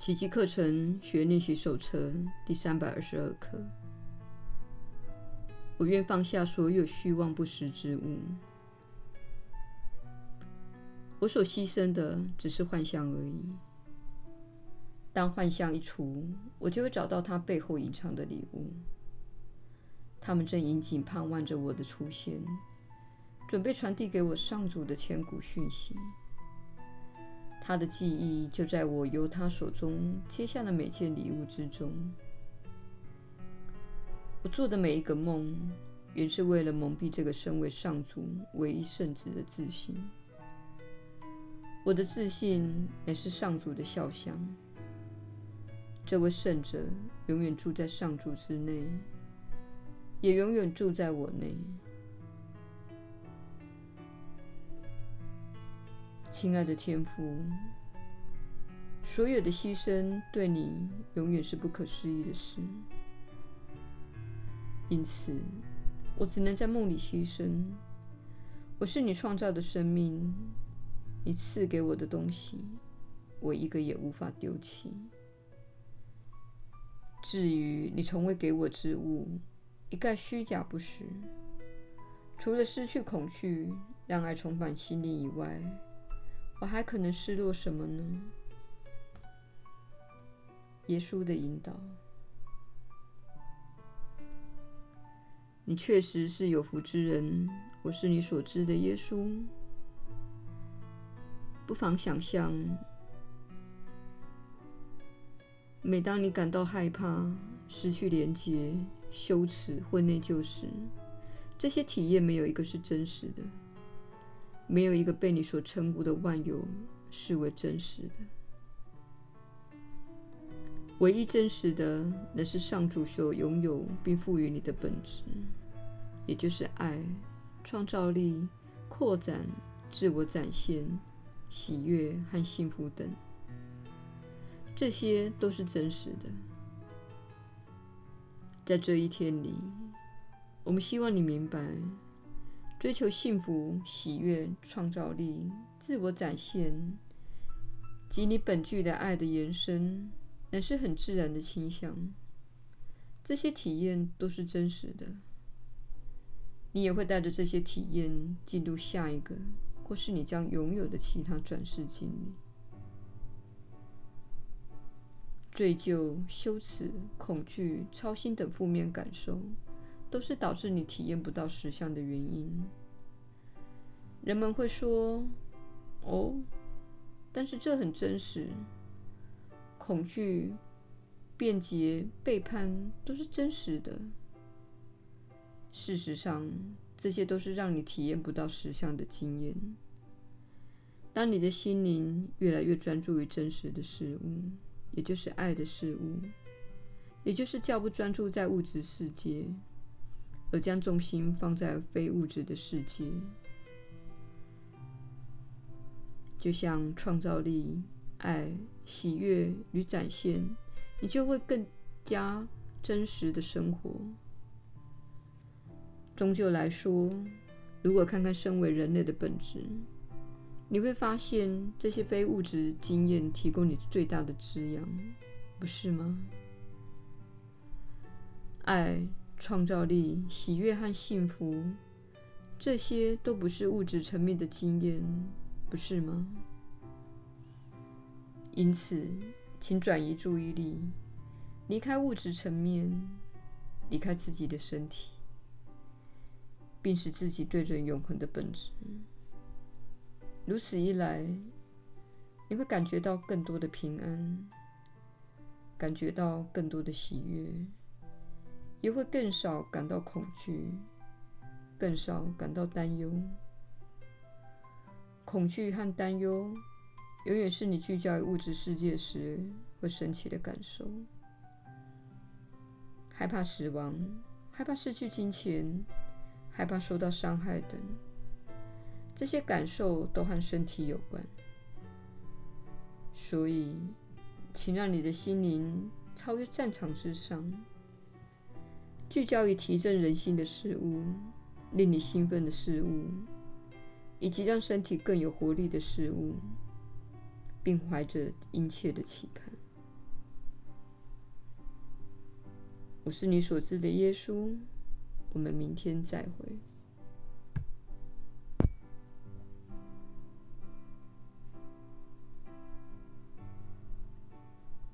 奇迹课程学练习手册第三百二十二课。我愿放下所有虚妄不实之物。我所牺牲的只是幻象而已。当幻象一除，我就会找到它背后隐藏的礼物。他们正殷切盼望着我的出现，准备传递给我上主的千古讯息。他的记忆就在我由他手中接下的每件礼物之中。我做的每一个梦，原是为了蒙蔽这个身为上主唯一圣子的自信。我的自信乃是上主的肖像。这位圣者永远住在上主之内，也永远住在我内。亲爱的天父，所有的牺牲对你永远是不可思议的事，因此我只能在梦里牺牲。我是你创造的生命，你赐给我的东西，我一个也无法丢弃。至于你从未给我之物，一概虚假不实。除了失去恐惧，让爱重返心灵以外，我还可能失落什么呢？耶稣的引导，你确实是有福之人。我是你所知的耶稣。不妨想象，每当你感到害怕、失去连接、羞耻或内疚时，这些体验没有一个是真实的。没有一个被你所称呼的万有视为真实的。唯一真实的，乃是上主所拥有并赋予你的本质，也就是爱、创造力、扩展、自我展现、喜悦和幸福等。这些都是真实的。在这一天里，我们希望你明白。追求幸福、喜悦、创造力、自我展现及你本具的爱的延伸，乃是很自然的倾向。这些体验都是真实的。你也会带着这些体验进入下一个，或是你将拥有的其他转世经历。罪疚、羞耻、恐惧、操心等负面感受。都是导致你体验不到实相的原因。人们会说：“哦，但是这很真实。恐惧、辩解、背叛都是真实的。事实上，这些都是让你体验不到实相的经验。当你的心灵越来越专注于真实的事物，也就是爱的事物，也就是较不专注在物质世界。”而将重心放在非物质的世界，就像创造力、爱、喜悦与展现，你就会更加真实的生活。终究来说，如果看看身为人类的本质，你会发现这些非物质经验提供你最大的滋养，不是吗？爱。创造力、喜悦和幸福，这些都不是物质层面的经验，不是吗？因此，请转移注意力，离开物质层面，离开自己的身体，并使自己对准永恒的本质。如此一来，你会感觉到更多的平安，感觉到更多的喜悦。也会更少感到恐惧，更少感到担忧。恐惧和担忧永远是你聚焦于物质世界时会升起的感受。害怕死亡，害怕失去金钱，害怕受到伤害等，这些感受都和身体有关。所以，请让你的心灵超越战场之上。聚焦于提振人心的事物令你兴奋的事物以及让身体更有活力的事物并怀着殷切的期盼。我是你所知的耶稣我们明天再会。